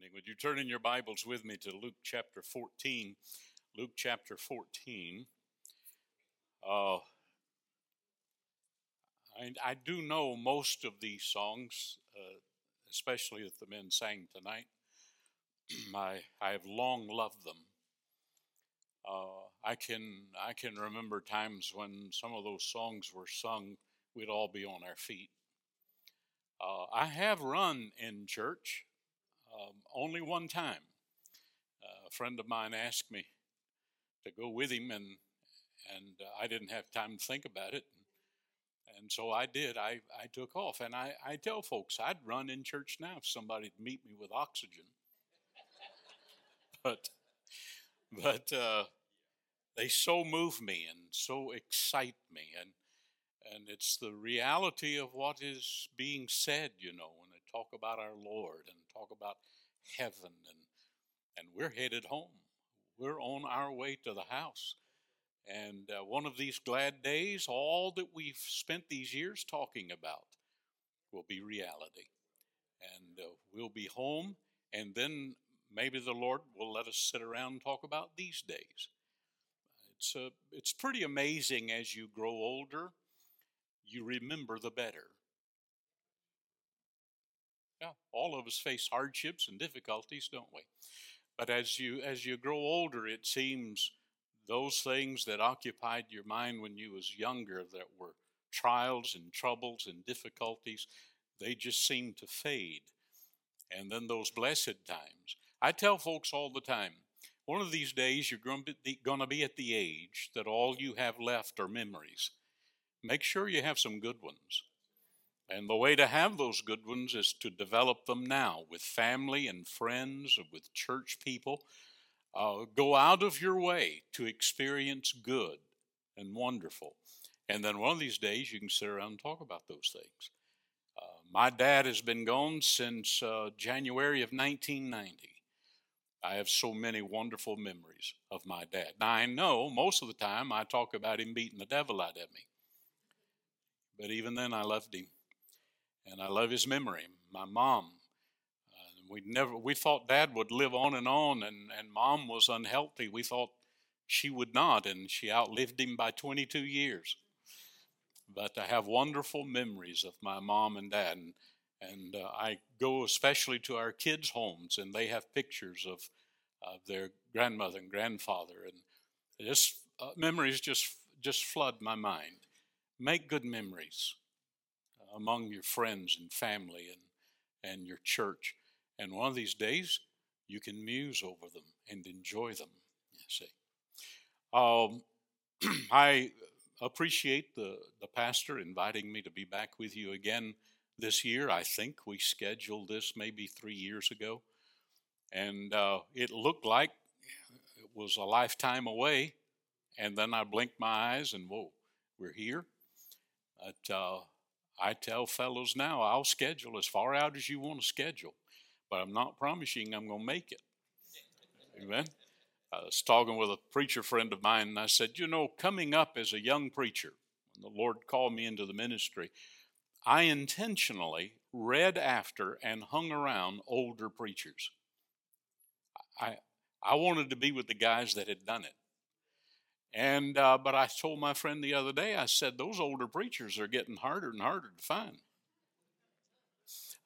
evening. Would you turn in your Bibles with me to Luke chapter 14? Luke chapter 14. Uh, I, I do know most of these songs, uh, especially that the men sang tonight. I, I have long loved them. Uh, I can I can remember times when some of those songs were sung, we'd all be on our feet. Uh, I have run in church um, only one time. Uh, a friend of mine asked me to go with him, and and uh, I didn't have time to think about it. And so I did. I, I took off. And I, I tell folks I'd run in church now if somebody'd meet me with oxygen. but but uh, they so move me and so excite me. And and it's the reality of what is being said, you know, talk about our Lord and talk about heaven and and we're headed home. We're on our way to the house. And uh, one of these glad days, all that we've spent these years talking about will be reality. And uh, we'll be home, and then maybe the Lord will let us sit around and talk about these days. It's, uh, it's pretty amazing as you grow older, you remember the better. Yeah, all of us face hardships and difficulties, don't we? But as you as you grow older, it seems those things that occupied your mind when you was younger that were trials and troubles and difficulties, they just seem to fade. And then those blessed times. I tell folks all the time, one of these days you're going to be at the age that all you have left are memories. Make sure you have some good ones. And the way to have those good ones is to develop them now with family and friends, with church people. Uh, go out of your way to experience good and wonderful. And then one of these days you can sit around and talk about those things. Uh, my dad has been gone since uh, January of 1990. I have so many wonderful memories of my dad. Now, I know most of the time I talk about him beating the devil out of me. But even then, I loved him and I love his memory. My mom, uh, we never we thought Dad would live on and on, and and Mom was unhealthy. We thought she would not, and she outlived him by 22 years. But I have wonderful memories of my mom and dad, and, and uh, I go especially to our kids' homes, and they have pictures of of their grandmother and grandfather, and just uh, memories just just flood my mind. Make good memories among your friends and family and, and your church. And one of these days, you can muse over them and enjoy them, you see. Um, I appreciate the, the pastor inviting me to be back with you again this year. I think we scheduled this maybe three years ago. And uh, it looked like it was a lifetime away. And then I blinked my eyes and, whoa, we're here. But uh, I tell fellows now, I'll schedule as far out as you want to schedule, but I'm not promising I'm going to make it. Amen. I was talking with a preacher friend of mine, and I said, You know, coming up as a young preacher, when the Lord called me into the ministry, I intentionally read after and hung around older preachers. I, I wanted to be with the guys that had done it. And uh, but I told my friend the other day, I said those older preachers are getting harder and harder to find.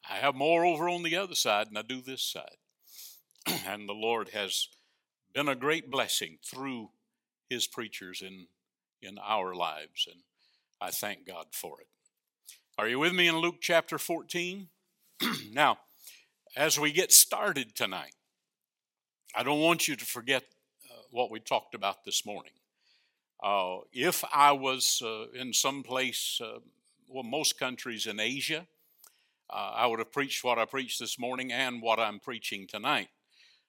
I have more over on the other side than I do this side, and the Lord has been a great blessing through His preachers in in our lives, and I thank God for it. Are you with me in Luke chapter 14? now, as we get started tonight, I don't want you to forget uh, what we talked about this morning. Uh, if I was uh, in some place, uh, well, most countries in Asia, uh, I would have preached what I preached this morning and what I'm preaching tonight.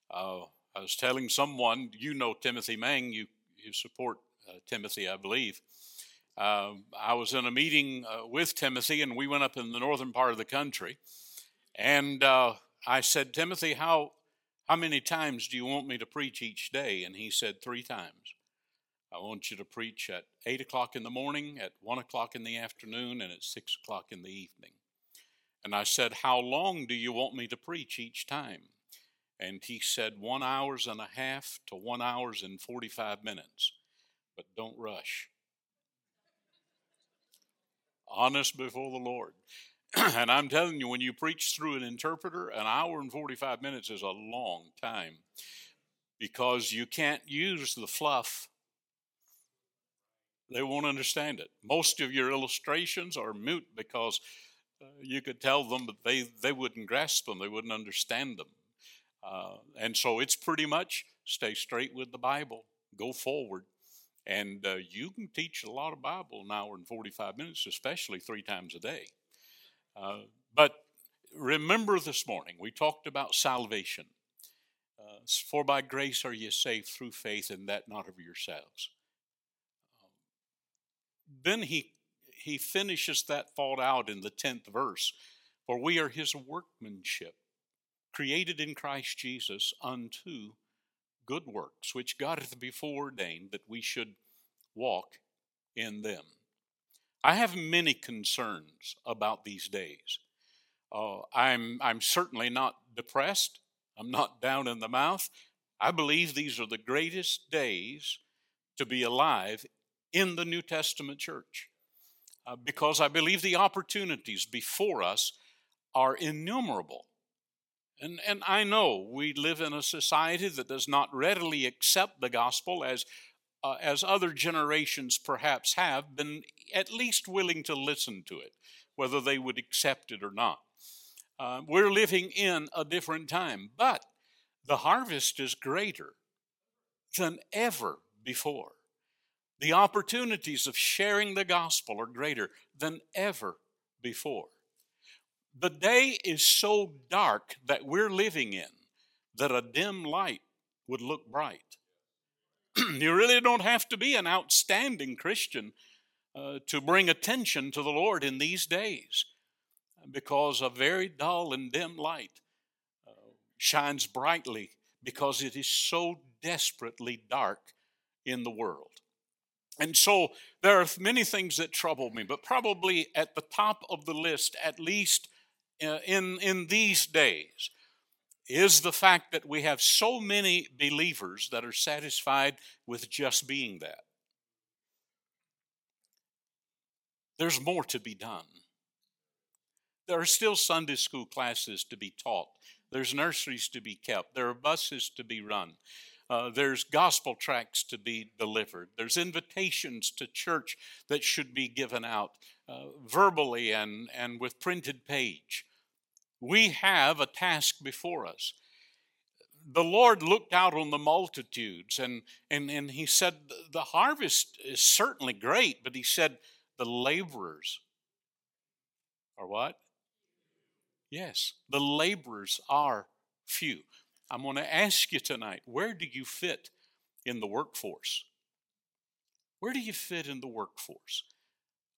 Uh, I was telling someone, you know Timothy Mang, you, you support uh, Timothy, I believe. Um, I was in a meeting with Timothy, and we went up in the northern part of the country. And I said, Timothy, how, how many times do you want me to preach each day? And he said, Three times. I want you to preach at 8 o'clock in the morning, at 1 o'clock in the afternoon, and at 6 o'clock in the evening. And I said, How long do you want me to preach each time? and he said one hours and a half to one hours and 45 minutes, but don't rush. Honest before the Lord. and I'm telling you, when you preach through an interpreter, an hour and 45 minutes is a long time because you can't use the fluff. They won't understand it. Most of your illustrations are mute because uh, you could tell them, but they, they wouldn't grasp them, they wouldn't understand them. Uh, and so it's pretty much stay straight with the Bible, go forward. And uh, you can teach a lot of Bible an hour and 45 minutes, especially three times a day. Uh, but remember this morning, we talked about salvation. Uh, For by grace are ye saved through faith, and that not of yourselves. Then he, he finishes that thought out in the 10th verse For we are his workmanship, created in Christ Jesus unto good works, which God hath before ordained that we should walk in them. I have many concerns about these days. Uh, I'm, I'm certainly not depressed. I'm not down in the mouth. I believe these are the greatest days to be alive in the New Testament church uh, because I believe the opportunities before us are innumerable. And, and I know we live in a society that does not readily accept the gospel as, uh, as other generations perhaps have been at least willing to listen to it, whether they would accept it or not. Uh, we're living in a different time, but the harvest is greater than ever before. The opportunities of sharing the gospel are greater than ever before. The day is so dark that we're living in that a dim light would look bright. you really don't have to be an outstanding Christian uh, to bring attention to the Lord in these days because a very dull and dim light uh, shines brightly because it is so desperately dark in the world. And so there are many things that trouble me, but probably at the top of the list, at least uh, in, in these days, is the fact that we have so many believers that are satisfied with just being that. There's more to be done. There are still Sunday school classes to be taught. There's nurseries to be kept. There are buses to be run. Uh, there's gospel tracts to be delivered. There's invitations to church that should be given out uh, verbally and, and with printed page. We have a task before us. The Lord looked out on the multitudes and, and, and He said, The harvest is certainly great, but He said, The laborers are what? Yes, the laborers are few. I'm going to ask you tonight where do you fit in the workforce? Where do you fit in the workforce?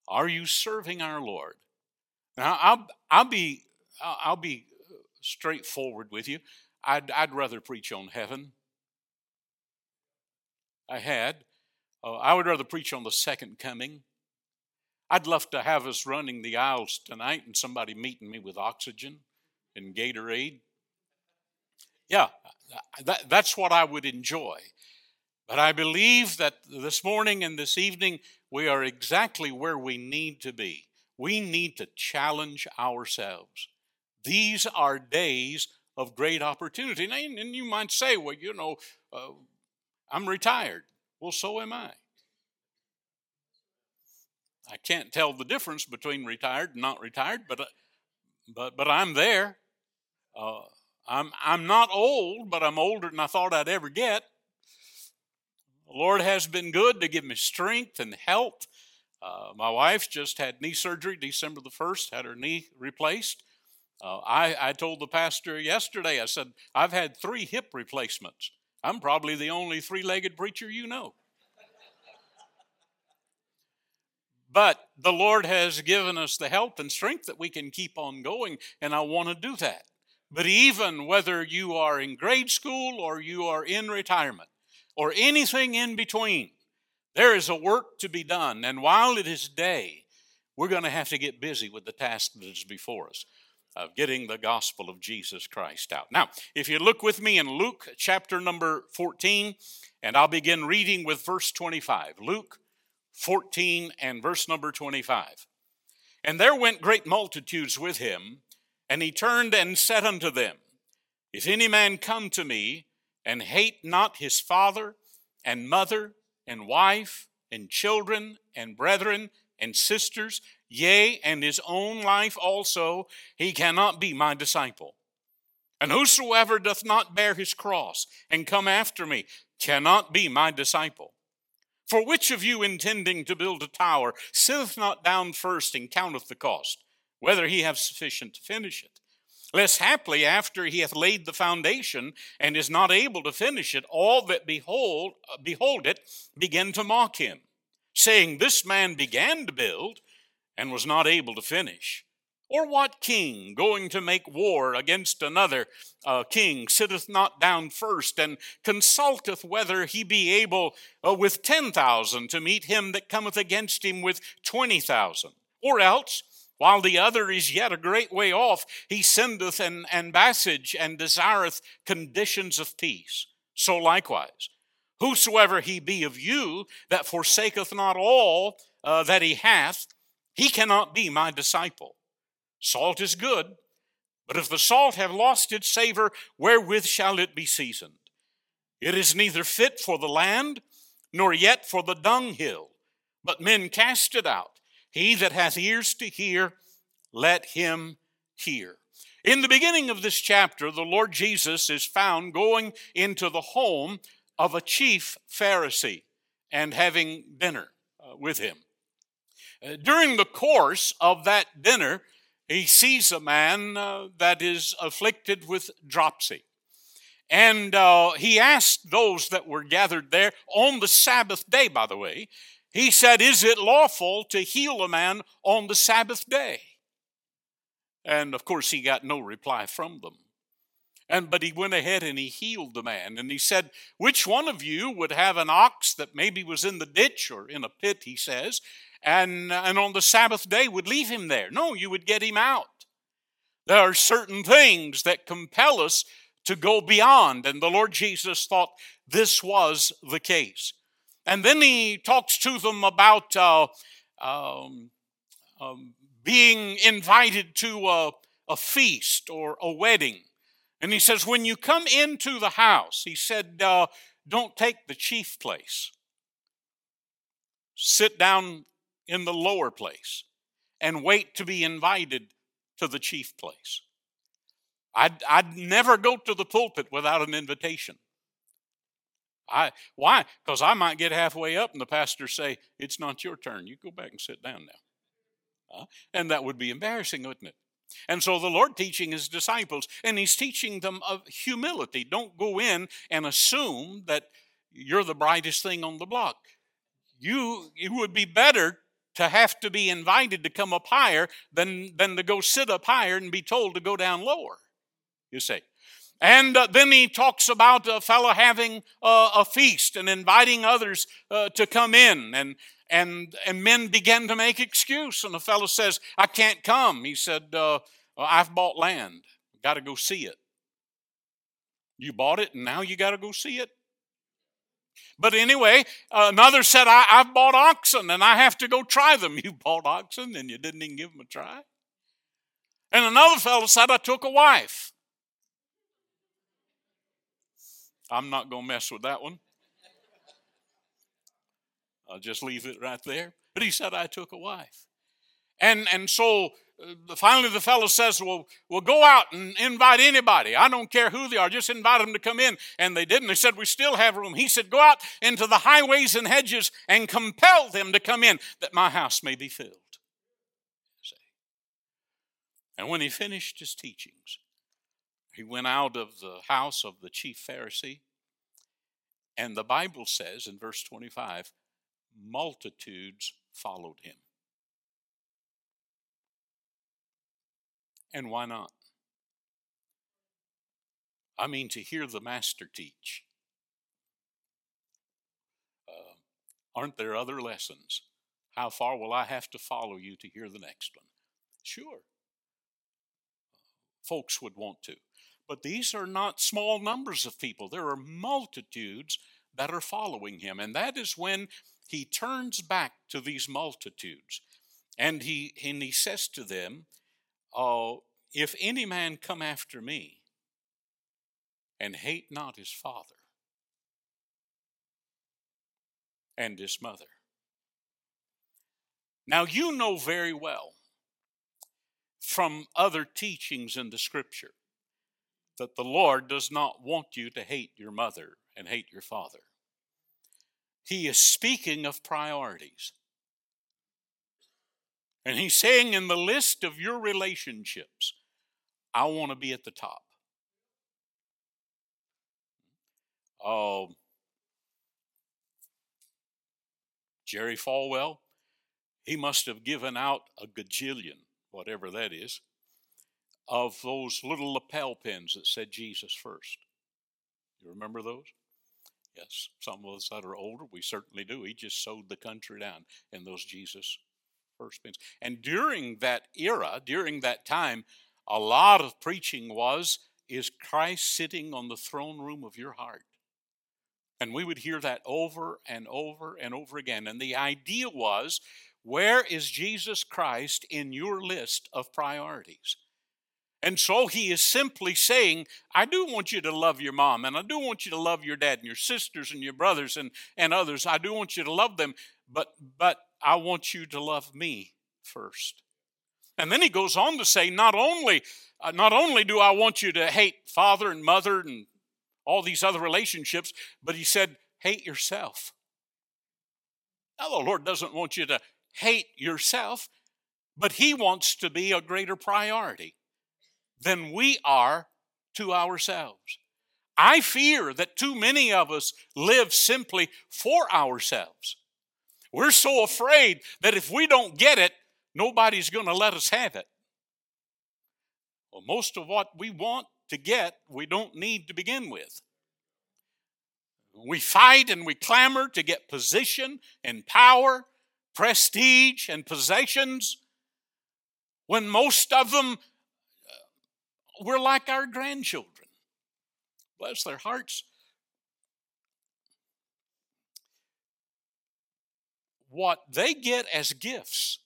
Are you serving our Lord? Now, I'll, I'll be I'll be straightforward with you. I'd, I'd rather preach on heaven. I had. Uh, I would rather preach on the second coming. I'd love to have us running the aisles tonight and somebody meeting me with oxygen and Gatorade. Yeah, that, that's what I would enjoy. But I believe that this morning and this evening, we are exactly where we need to be. We need to challenge ourselves. These are days of great opportunity. And you might say, well, you know, uh, I'm retired. Well, so am I. I can't tell the difference between retired and not retired, but, uh, but, but I'm there. Uh, I'm, I'm not old, but I'm older than I thought I'd ever get. The Lord has been good to give me strength and health. Uh, my wife just had knee surgery December the 1st, had her knee replaced. Uh, I, I told the pastor yesterday, I said, I've had three hip replacements. I'm probably the only three legged preacher you know. but the Lord has given us the health and strength that we can keep on going, and I want to do that. But even whether you are in grade school or you are in retirement or anything in between, there is a work to be done. And while it is day, we're going to have to get busy with the task that is before us. of getting the gospel of Jesus Christ out. Now, if you look with me in Luke chapter number 14, and I'll begin reading with verse 25. Luke 14 and verse number 25. And there went great multitudes with him, and he turned and said unto them, If any man come to me, and hate not his father, and mother, and wife, and children, and brethren, and sisters, yea, and his own life also, he cannot be my disciple. And whosoever doth not bear his cross and come after me cannot be my disciple. For which of you intending to build a tower sitteth not down first and counteth the cost, whether he have sufficient to finish it? Lest haply after he hath laid the foundation and is not able to finish it, all that behold, uh, behold it begin to mock him, saying, This man began to build and was not able to finish. Or what king, going to make war against another uh, king, sitteth not down first and consulteth whether he be able uh, with ten thousand to meet him that cometh against him with twenty thousand? Or else, while the other is yet a great way off, he sendeth an ambassage and desireth conditions of peace. So likewise, whosoever he be of you that forsaketh not all uh, that he hath, he cannot be my disciple. Salt is good, but if the salt have lost its savor, wherewith shall it be seasoned? It is neither fit for the land, nor yet for the dunghill, but men cast it out. He that hath ears to hear, let him hear. In the beginning of this chapter, the Lord Jesus is found going into the home of a chief Pharisee and having dinner uh, with him. Uh, during the course of that dinner, he sees a man uh, that is afflicted with dropsy. And uh, he asked those that were gathered there on the Sabbath day, by the way, he said, Is it lawful to heal a man on the Sabbath day? And of course, he got no reply from them. And but he went ahead and he healed the man. And he said, Which one of you would have an ox that maybe was in the ditch or in a pit, he says, and, and on the Sabbath day would leave him there. No, you would get him out. There are certain things that compel us to go beyond, and the Lord Jesus thought this was the case. And then he talks to them about uh, um, um, being invited to a, a feast or a wedding. And he says, when you come into the house, he said, uh, don't take the chief place. Sit down in the lower place and wait to be invited to the chief place. I'd, I'd never go to the pulpit without an invitation. I why? Because I might get halfway up and the pastor say, "It's not your turn. You go back and sit down now," uh, and that would be embarrassing, wouldn't it? And so the Lord teaching his disciples, and he's teaching them of humility. Don't go in and assume that you're the brightest thing on the block. You it would be better to have to be invited to come up higher than, than to go sit up higher and be told to go down lower, you see. And uh, then he talks about a fellow having uh, a feast and inviting others uh, to come in. And, and, and men begin to make excuse. And the fellow says, I can't come. He said, uh, I've bought land. Got to go see it. You bought it and now you got to go see it? But anyway, another said, I, have bought oxen and I have to go try them. You bought oxen and you didn't even give them a try? And another fellow said, I took a wife. I'm not going to mess with that one. I'll just leave it right there. But he said, I took a wife. And, and so uh, finally the fellow says, well, well, go out and invite anybody. I don't care who they are. Just invite them to come in. And they didn't. They said, we still have room. He said, go out into the highways and hedges and compel them to come in that my house may be filled. And when he finished his teachings, he went out of the house of the chief Pharisee. And the Bible says in verse 25, multitudes followed him. And why not? I mean, to hear the Master teach. Uh, aren't there other lessons? How far will I have to follow you to hear the next one? Sure. folks would want to. But these are not small numbers of people. There are multitudes that are following him. And that is when he turns back to these multitudes and he, and he says to them, uh, If any man come after me and hate not his father and his mother. Now, you know very well from other teachings in the scripture that the Lord does not want you to hate your mother and hate your father. He is speaking of priorities. And he's saying in the list of your relationships, I want to be at the top. Oh, Jerry Falwell, he must have given out a gajillion, whatever that is, of those little lapel pins that said Jesus first. You remember those? Yes, some of us that are older, we certainly do. He just sowed the country down in those Jesus first pins. And during that era, during that time, a lot of preaching was is Christ sitting on the throne room of your heart? And we would hear that over and over and over again. And the idea was where is Jesus Christ in your list of priorities? And so he is simply saying, I do want you to love your mom, and I do want you to love your dad and your sisters and your brothers and, and others. I do want you to love them, but but I want you to love me first. And then he goes on to say, not only uh, not only do I want you to hate father and mother and all these other relationships, but he said, hate yourself. Now, the Lord doesn't want you to hate yourself, but he wants to be a greater priority than we are to ourselves. I fear that too many of us live simply for ourselves. We're so afraid that if we don't get it, nobody's going to let us have it. Well, most of what we want to get, we don't need to begin with. We fight and we clamor to get position and power, prestige and possessions, when most of them we're like our grandchildren. Bless their hearts. What they get as gifts,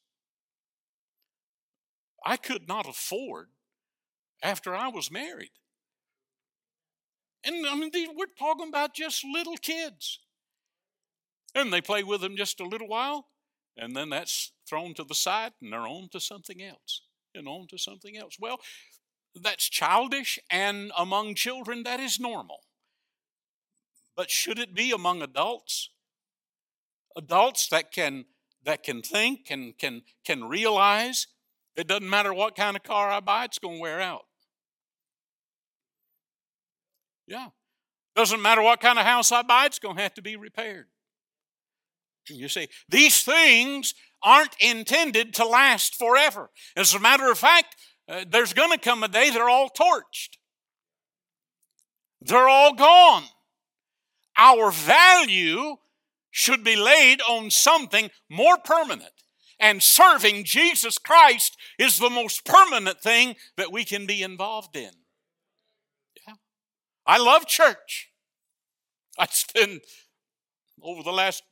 I could not afford after I was married. And I mean, we're talking about just little kids. And they play with them just a little while, and then that's thrown to the side, and they're on to something else, and on to something else. Well, that's childish, and among children, that is normal. But should it be among adults? Adults that can that can think and can can realize it doesn't matter what kind of car I buy, it's going to wear out. Yeah. Doesn't matter what kind of house I buy, it's going to have to be repaired. You see, these things aren't intended to last forever. As a matter of fact, uh, there's going to come a day they're all torched. They're all gone. Our value should be laid on something more permanent. And serving Jesus Christ is the most permanent thing that we can be involved in. Yeah. I love church. I spend, over the last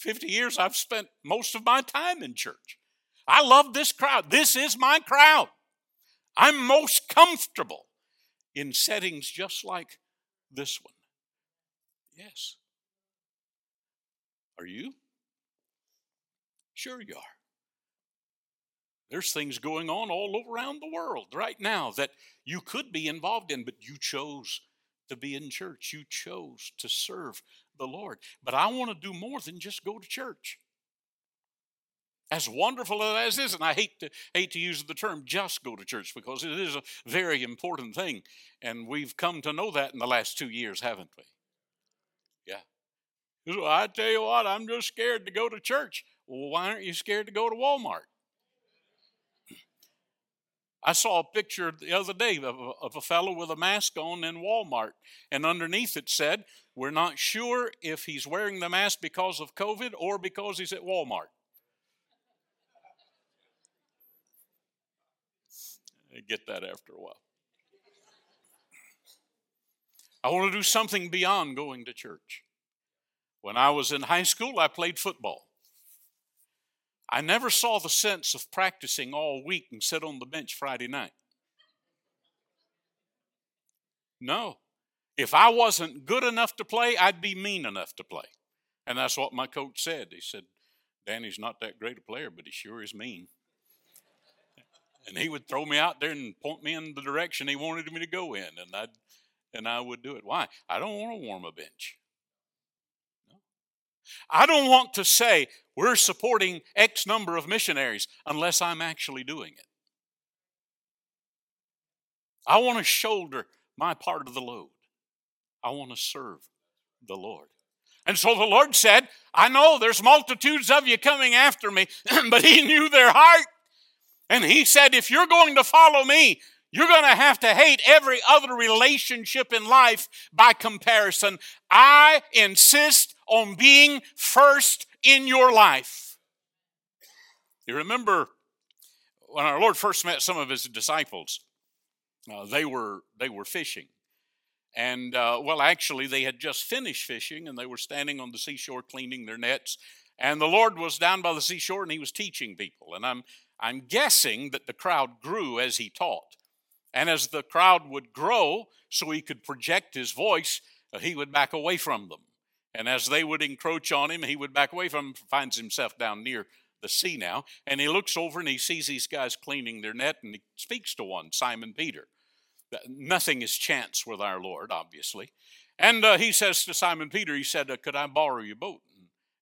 50 years, I've spent most of my time in church. I love this crowd. This is my crowd. I'm most comfortable in settings just like this one. Yes. Are you? Sure, you are. There's things going on all around the world right now that you could be involved in, but you chose to be in church. You chose to serve the Lord. But I want to do more than just go to church. As wonderful as it is, and I hate to hate to use the term just go to church because it is a very important thing. And we've come to know that in the last two years, haven't we? Yeah. So I tell you what, I'm just scared to go to church. Well, why aren't you scared to go to Walmart? I saw a picture the other day of a, of a fellow with a mask on in Walmart, and underneath it said, We're not sure if he's wearing the mask because of COVID or because he's at Walmart. Get that after a while. I want to do something beyond going to church. When I was in high school, I played football. I never saw the sense of practicing all week and sit on the bench Friday night. No. If I wasn't good enough to play, I'd be mean enough to play. And that's what my coach said. He said, Danny's not that great a player, but he sure is mean. And he would throw me out there and point me in the direction he wanted me to go in, and I'd and I would do it. Why? I don't want to warm a bench. No. I don't want to say we're supporting X number of missionaries unless I'm actually doing it. I want to shoulder my part of the load. I want to serve the Lord. And so the Lord said, I know there's multitudes of you coming after me, but He knew their heart. And He said, if you're going to follow me, you're going to have to hate every other relationship in life by comparison. I insist on being first in your life. You remember when our Lord first met some of his disciples, uh, they were they were fishing, and uh, well, actually, they had just finished fishing, and they were standing on the seashore cleaning their nets. And the Lord was down by the seashore, and He was teaching people. And I'm I'm guessing that the crowd grew as He taught, and as the crowd would grow, so He could project His voice, uh, He would back away from them. And as they would encroach on Him, He would back away from them. Finds Himself down near the sea now, and he looks over and he sees these guys cleaning their net, and he speaks to one, Simon Peter. Nothing is chance with our Lord, obviously. And uh, he says to Simon Peter, he said, uh, Could I borrow your boat?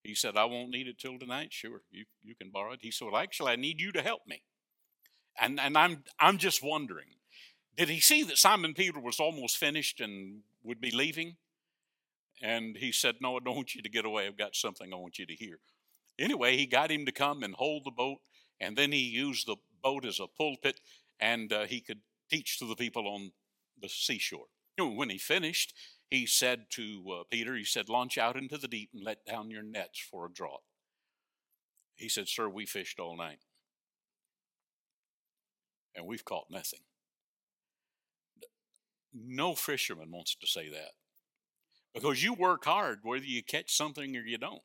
He said, I won't need it till tonight. Sure, you, you can borrow it. He said, Well, actually, I need you to help me. And, and I'm, I'm just wondering, did he see that Simon Peter was almost finished and would be leaving? And he said, No, I don't want you to get away. I've got something I want you to hear. Anyway, he got him to come and hold the boat, and then he used the boat as a pulpit, and uh, he could teach to the people on the seashore. When he finished, he said to uh, Peter, he said, launch out into the deep and let down your nets for a draught. He said, Sir, we fished all night. And we've caught nothing. No fisherman wants to say that. Because you work hard whether you catch something or you don't.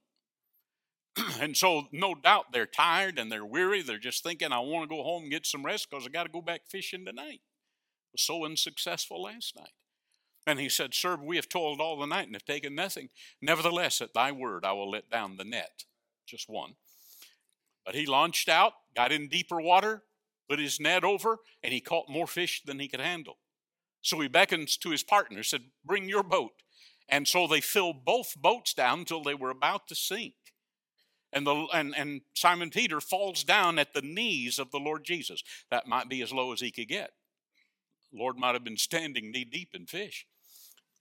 and so, no doubt, they're tired and they're weary. They're just thinking, I want to go home and get some rest because I got to go back fishing tonight was so unsuccessful last night. And he said, Sir, we have toiled all the night and have taken nothing. Nevertheless, at thy word, I will let down the net. Just one. But he launched out, got in deeper water, put his net over, and he caught more fish than he could handle. So he beckons to his partner, said, Bring your boat. And so they filled both boats down until they were about to sink. And, the, and, and Simon Peter falls down at the knees of the Lord Jesus. That might be as low as he could get. Lord might have been standing knee deep in fish.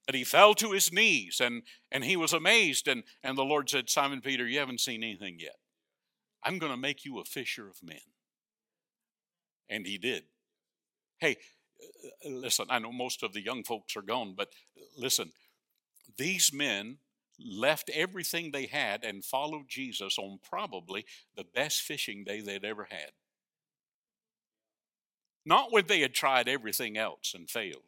But he fell to his knees and, and he was amazed. And, and the Lord said, Simon Peter, you haven't seen anything yet. I'm going to make you a fisher of men. And he did. Hey, uh, listen, I know most of the young folks are gone, but listen, these men left everything they had and followed Jesus on probably the best fishing day they'd ever had. Not when they had tried everything else and failed.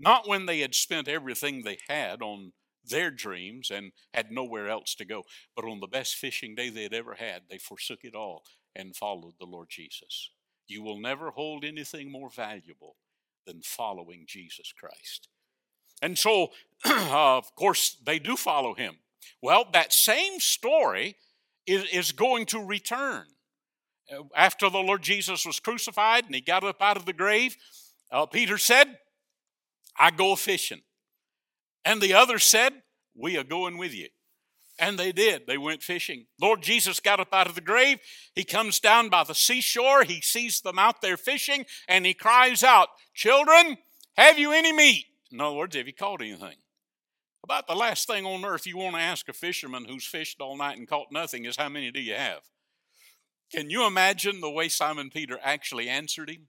Not when they had spent everything they had on their dreams and had nowhere else to go, but on the best fishing day they had ever had, they forsook it all and followed the Lord Jesus. You will never hold anything more valuable than following Jesus Christ. And so, uh, of course, they do follow him. Well, that same story is, is going to return after the Lord Jesus was crucified and he got up out of the grave, uh, Peter said, I go fishing. And the others said, We are going with you. And they did. They went fishing. Lord Jesus got up out of the grave. He comes down by the seashore. He sees them out there fishing and he cries out, Children, have you any meat? In other words, have you caught anything? About the last thing on earth you want to ask a fisherman who's fished all night and caught nothing is, How many do you have? Can you imagine the way Simon Peter actually answered him?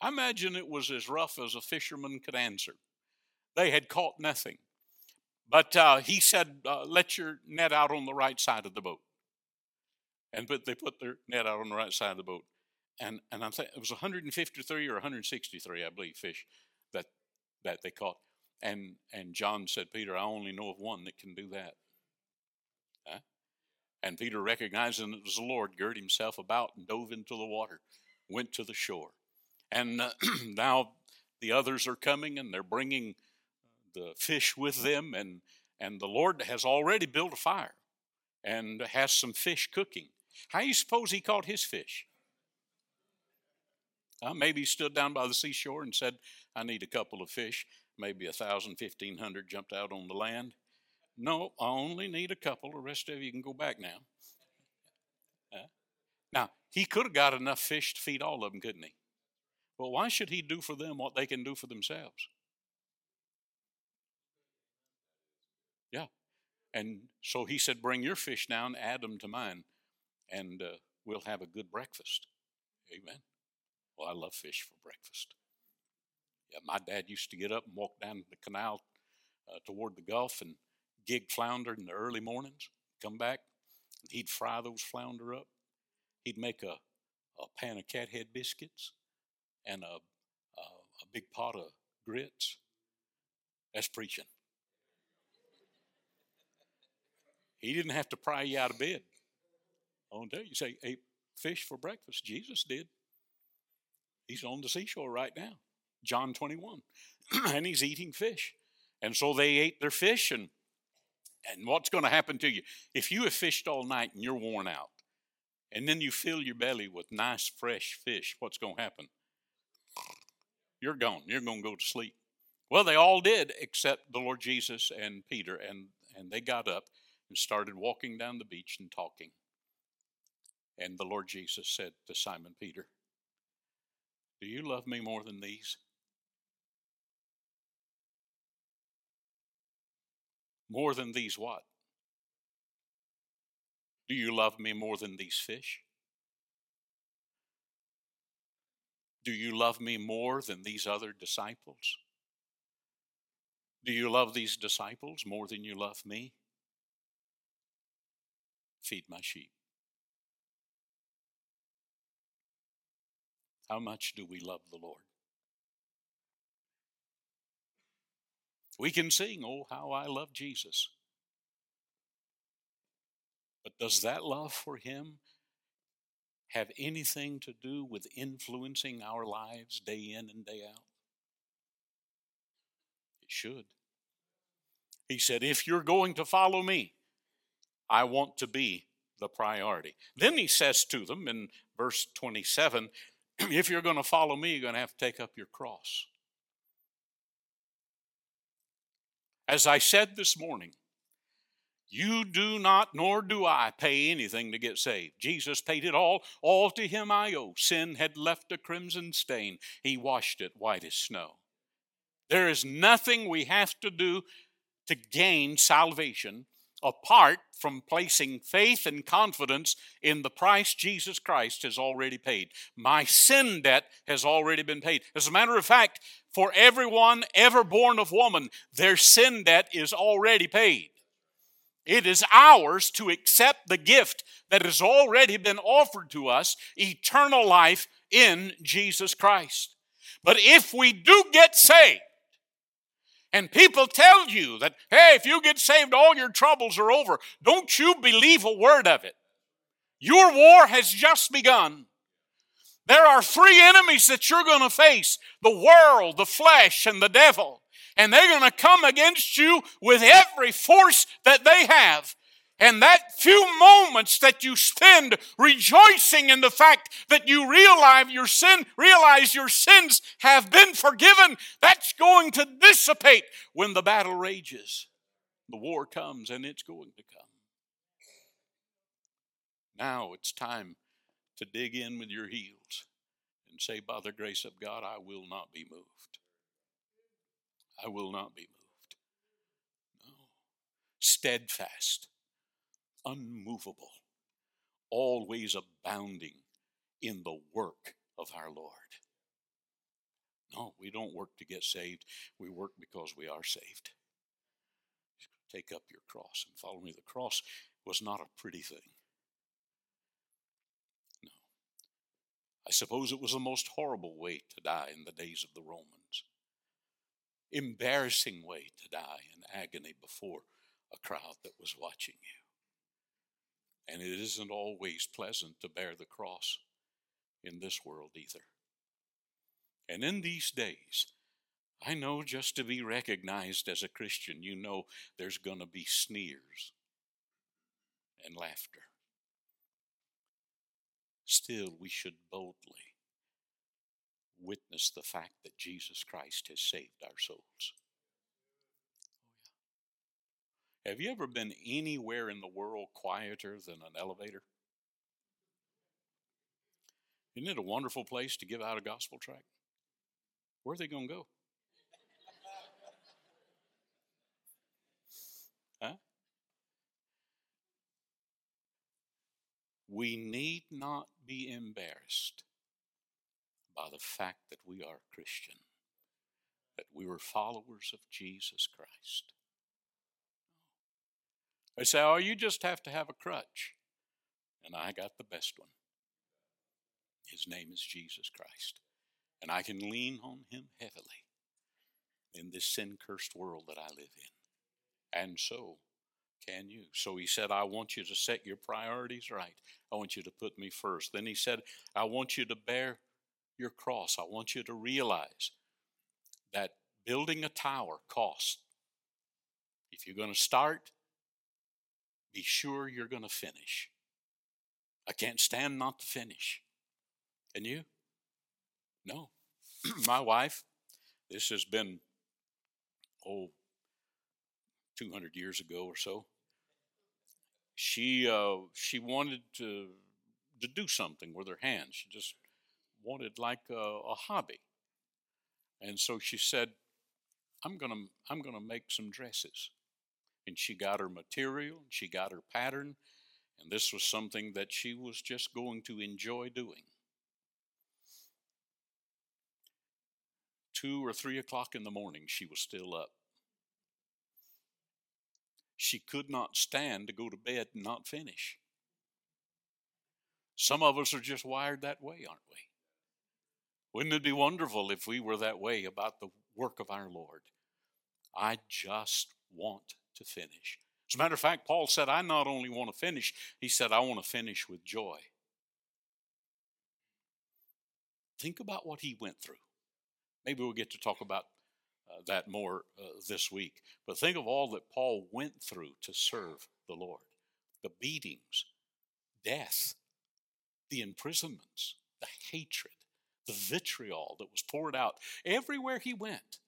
I imagine it was as rough as a fisherman could answer. They had caught nothing. But uh, he said, uh, Let your net out on the right side of the boat. And but they put their net out on the right side of the boat. And, and I think it was 153 or 163, I believe, fish that, that they caught. And and John said, Peter, I only know of one that can do that. Huh? And Peter, recognizing it was the Lord, girded himself about and dove into the water, went to the shore. And uh, now the others are coming and they're bringing the fish with them, and, and the Lord has already built a fire and has some fish cooking. How do you suppose he caught his fish? Uh, maybe he stood down by the seashore and said, I need a couple of fish. Maybe a thousand, fifteen hundred jumped out on the land. No, I only need a couple. The rest of you can go back now. Uh, now, he could have got enough fish to feed all of them, couldn't he? Well, why should he do for them what they can do for themselves? Yeah. And so he said, Bring your fish down, add them to mine, and uh, we'll have a good breakfast. Amen. Well, I love fish for breakfast. Yeah, my dad used to get up and walk down the canal uh, toward the Gulf and gig flounder in the early mornings, come back, and he'd fry those flounder up. He'd make a, a pan of cathead biscuits and a, a, a big pot of grits. That's preaching. He didn't have to pry you out of bed. Tell you, you say, ate fish for breakfast. Jesus did. He's on the seashore right now, John 21, and he's eating fish. And so they ate their fish, and and what's going to happen to you if you have fished all night and you're worn out, and then you fill your belly with nice fresh fish? What's going to happen? You're gone. You're going to go to sleep. Well, they all did except the Lord Jesus and Peter, and and they got up and started walking down the beach and talking. And the Lord Jesus said to Simon Peter, Do you love me more than these? More than these what? Do you love me more than these fish? Do you love me more than these other disciples? Do you love these disciples more than you love me? Feed my sheep. How much do we love the Lord? We can sing, Oh, how I love Jesus. But does that love for Him have anything to do with influencing our lives day in and day out? It should. He said, If you're going to follow me, I want to be the priority. Then he says to them in verse 27 if you're going to follow me, you're going to have to take up your cross. As I said this morning, you do not, nor do I, pay anything to get saved. Jesus paid it all. All to him I owe. Sin had left a crimson stain. He washed it white as snow. There is nothing we have to do to gain salvation apart from placing faith and confidence in the price Jesus Christ has already paid. My sin debt has already been paid. As a matter of fact, for everyone ever born of woman, their sin debt is already paid. It is ours to accept the gift that has already been offered to us eternal life in Jesus Christ. But if we do get saved, and people tell you that, hey, if you get saved, all your troubles are over. Don't you believe a word of it. Your war has just begun. There are three enemies that you're going to face the world, the flesh, and the devil. And they're going to come against you with every force that they have. And that few moments that you spend rejoicing in the fact that you realize your sin, realize your sins have been forgiven, that's going to dissipate when the battle rages. The war comes and it's going to come. Now it's time to dig in with your heels and say, by the grace of God, I will not be moved. I will not be moved. No. Steadfast unmovable, always abounding in the work of our Lord. No, we don't work to get saved. We work because we are saved. Take up your cross and follow me. The cross was not a pretty thing. No. I suppose it was the most horrible way to die in the days of the Romans. Embarrassing way to die in agony before a crowd that was watching you. And it isn't always pleasant to bear the cross in this world either. And in these days, I know just to be recognized as a Christian, you know there's going to be sneers and laughter. Still, we should boldly witness the fact that Jesus Christ has saved our souls. Oh, Have you ever been anywhere in the world quieter than an elevator? Isn't it a wonderful place to give out a gospel tract? Where are they going to go? Huh? We need not be embarrassed by the fact that we are Christian, that we were followers of Jesus Christ. They say, oh, you just have to have a crutch. And I got the best one. His name is Jesus Christ. And I can lean on him heavily in this sin cursed world that I live in. And so can you. So he said, I want you to set your priorities right. I want you to put me first. Then he said, I want you to bear your cross. I want you to realize that building a tower costs. If you're going to start, be sure you're going to finish. I can't stand not to finish. Can you? No. My wife, this has been, oh, 200 years ago or so. She uh, she wanted to to do something with her hands. She just wanted like a, a hobby, and so she said, "I'm gonna I'm gonna make some dresses." And she got her material, she got her pattern, and this was something that she was just going to enjoy doing. two or three o'clock in the morning, she was still up. She could not stand to go to bed and not finish. Some of us are just wired that way, aren't we? Wouldn't it be wonderful if we were that way about the work of our Lord? I just want to finish. As a matter of fact, Paul said, I not only want to finish, he said, I want to finish with joy. Think about what he went through. Maybe we'll get to talk about uh, that more uh, this week. But think of all that Paul went through to serve the Lord the beatings, death, the imprisonments, the hatred, the vitriol that was poured out everywhere he went.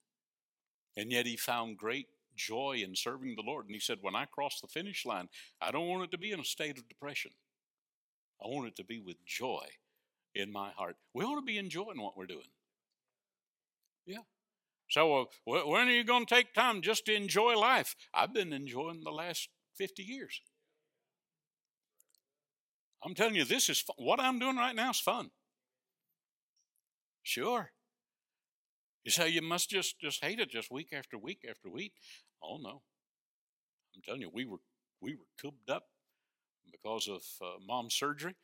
And yet he found great joy in serving the Lord. And he said, When I cross the finish line, I don't want it to be in a state of depression. I want it to be with joy in my heart. We ought to be enjoying what we're doing. Yeah. So, uh, when are you going to take time just to enjoy life? I've been enjoying the last 50 years. I'm telling you, this is what I'm doing right now is fun. Sure. You say you must just just hate it just week after week after week. Oh no. I'm telling you, we were we were cooped up because of uh, mom's surgery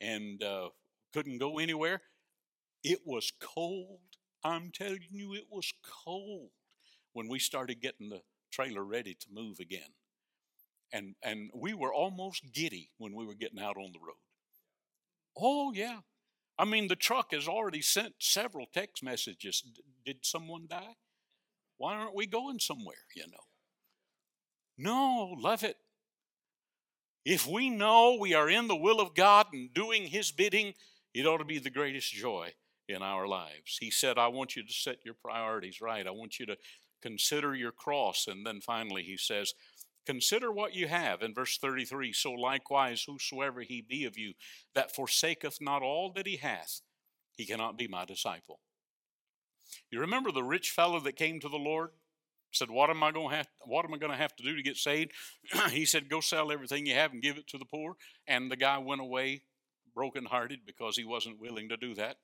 and uh, couldn't go anywhere. It was cold I'm telling you, it was cold when we started getting the trailer ready to move again. And, and we were almost giddy when we were getting out on the road. Oh, yeah. I mean, the truck has already sent several text messages. Did someone die? Why aren't we going somewhere, you know? No, love it. If we know we are in the will of God and doing His bidding, it ought to be the greatest joy in our lives. He said, I want you to set your priorities right. I want you to consider your cross. And then finally, he says, Consider what you have in verse 33 So likewise, whosoever he be of you that forsaketh not all that he hath, he cannot be my disciple. You remember the rich fellow that came to the Lord? Said, What am I going to have what am I to have to do to get saved? he said, Go sell everything you have and give it to the poor. And the guy went away brokenhearted because he wasn't willing to do that.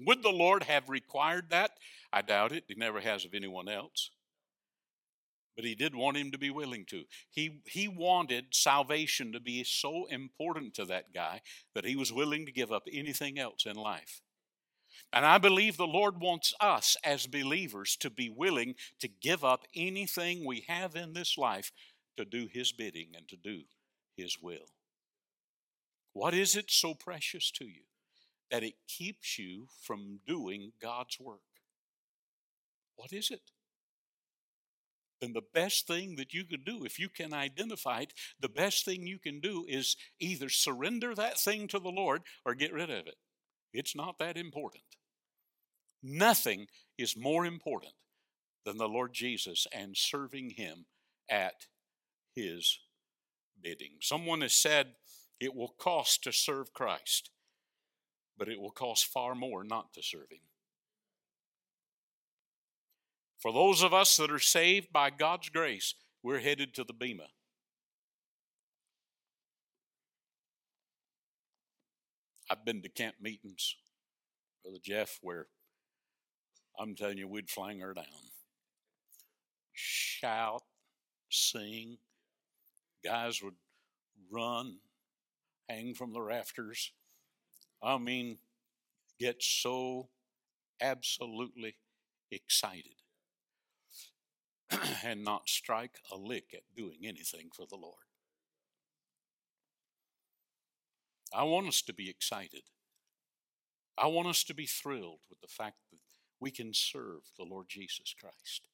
Would the Lord have required that? I doubt it. He never has of anyone else. But he did want him to be willing to. He, he wanted salvation to be so important to that guy that he was willing to give up anything else in life. And I believe the Lord wants us as believers to be willing to give up anything we have in this life to do His bidding and to do His will. What is it so precious to you that it keeps you from doing God's work? What is it? Then the best thing that you could do, if you can identify it, the best thing you can do is either surrender that thing to the Lord or get rid of it. It's not that important. Nothing is more important than the Lord Jesus and serving Him at His bidding. Someone has said it will cost to serve Christ, but it will cost far more not to serve Him. For those of us that are saved by God's grace, we're headed to the Bema. I've been to camp meetings, Brother Jeff, where I'm telling you, we'd fling her down. Shout, sing. Guys would run, hang from the rafters. I mean, get so absolutely excited and not strike a lick at doing anything for the Lord. I want us to be excited. I want us to be thrilled with the fact that we can serve the Lord Jesus Christ,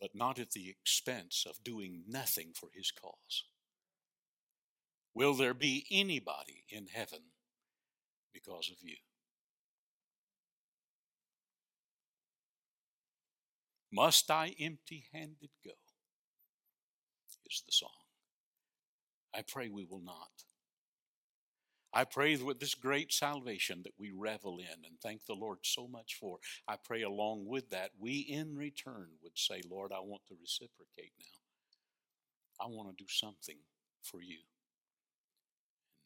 but not at the expense of doing nothing for his cause. Will there be anybody in heaven because of you? Must I empty handed go? Is the song. I pray we will not. I pray with this great salvation that we revel in and thank the Lord so much for. I pray along with that, we in return would say, Lord, I want to reciprocate now. I want to do something for you.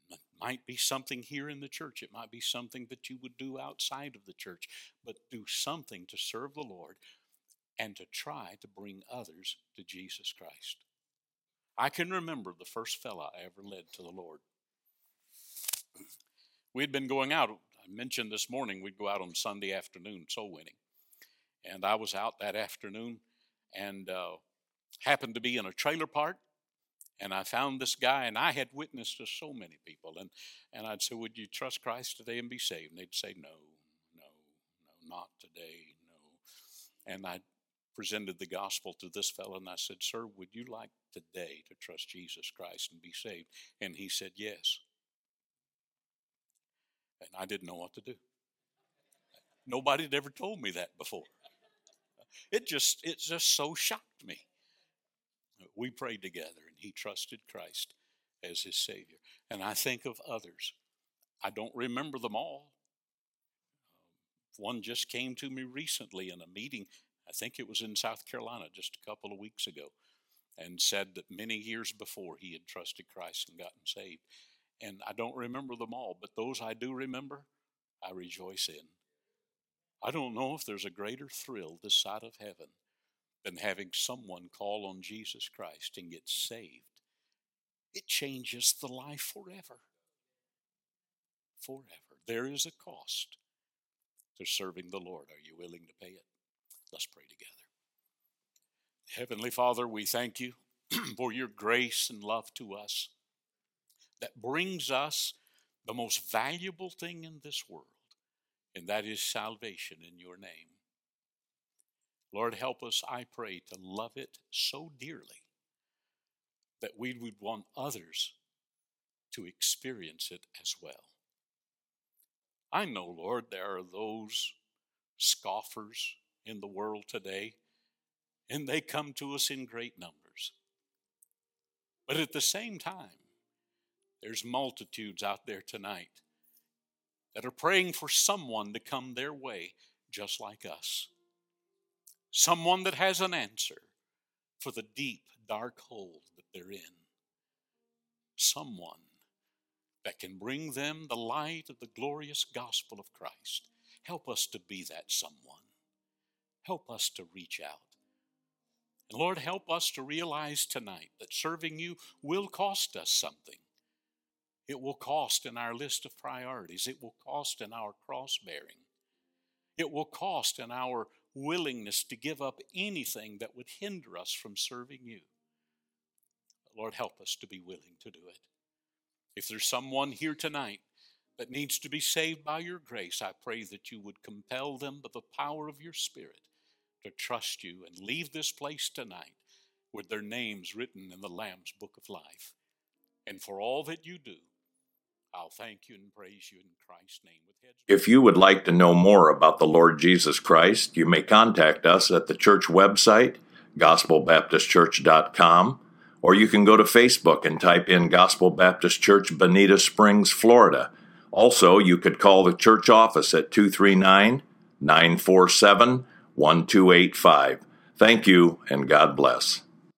It might be something here in the church, it might be something that you would do outside of the church, but do something to serve the Lord and to try to bring others to Jesus Christ. I can remember the first fella I ever led to the Lord. We'd been going out. I mentioned this morning we'd go out on Sunday afternoon soul winning. And I was out that afternoon and uh, happened to be in a trailer park. And I found this guy, and I had witnessed to so many people. And, and I'd say, Would you trust Christ today and be saved? And they'd say, No, no, no, not today, no. And I presented the gospel to this fellow, and I said, Sir, would you like today to trust Jesus Christ and be saved? And he said, Yes and I didn't know what to do. Nobody had ever told me that before. It just it just so shocked me. We prayed together and he trusted Christ as his Savior. And I think of others. I don't remember them all. One just came to me recently in a meeting. I think it was in South Carolina just a couple of weeks ago and said that many years before he had trusted Christ and gotten saved. And I don't remember them all, but those I do remember, I rejoice in. I don't know if there's a greater thrill this side of heaven than having someone call on Jesus Christ and get saved. It changes the life forever. Forever. There is a cost to serving the Lord. Are you willing to pay it? Let's pray together. Heavenly Father, we thank you for your grace and love to us that brings us the most valuable thing in this world, and that is salvation in your name. Lord, help us, I pray, to love it so dearly that we would want others to experience it as well. I know, Lord, there are those scoffers in the world today, and they come to us in great numbers. But at the same time, there's multitudes out there tonight that are praying for someone to come their way just like us. Someone that has an answer for the deep, dark hole that they're in. Someone that can bring them the light of the glorious gospel of Christ. Help us to be that someone. Help us to reach out. And Lord, help us to realize tonight that serving you will cost us something. It will cost in our list of priorities. It will cost in our cross bearing. It will cost in our willingness to give up anything that would hinder us from serving you. Lord, help us to be willing to do it. If there's someone here tonight that needs to be saved by your grace, I pray that you would compel them by the power of your Spirit to trust you and leave this place tonight with their names written in the Lamb's book of life. And for all that you do, I'll thank you and praise you in Christ's name. If you would like to know more about the Lord Jesus Christ, you may contact us at the church website, gospelbaptistchurch.com, or you can go to Facebook and type in Gospel Baptist Church, Bonita Springs, Florida. Also, you could call the church office at 239 947 1285. Thank you, and God bless.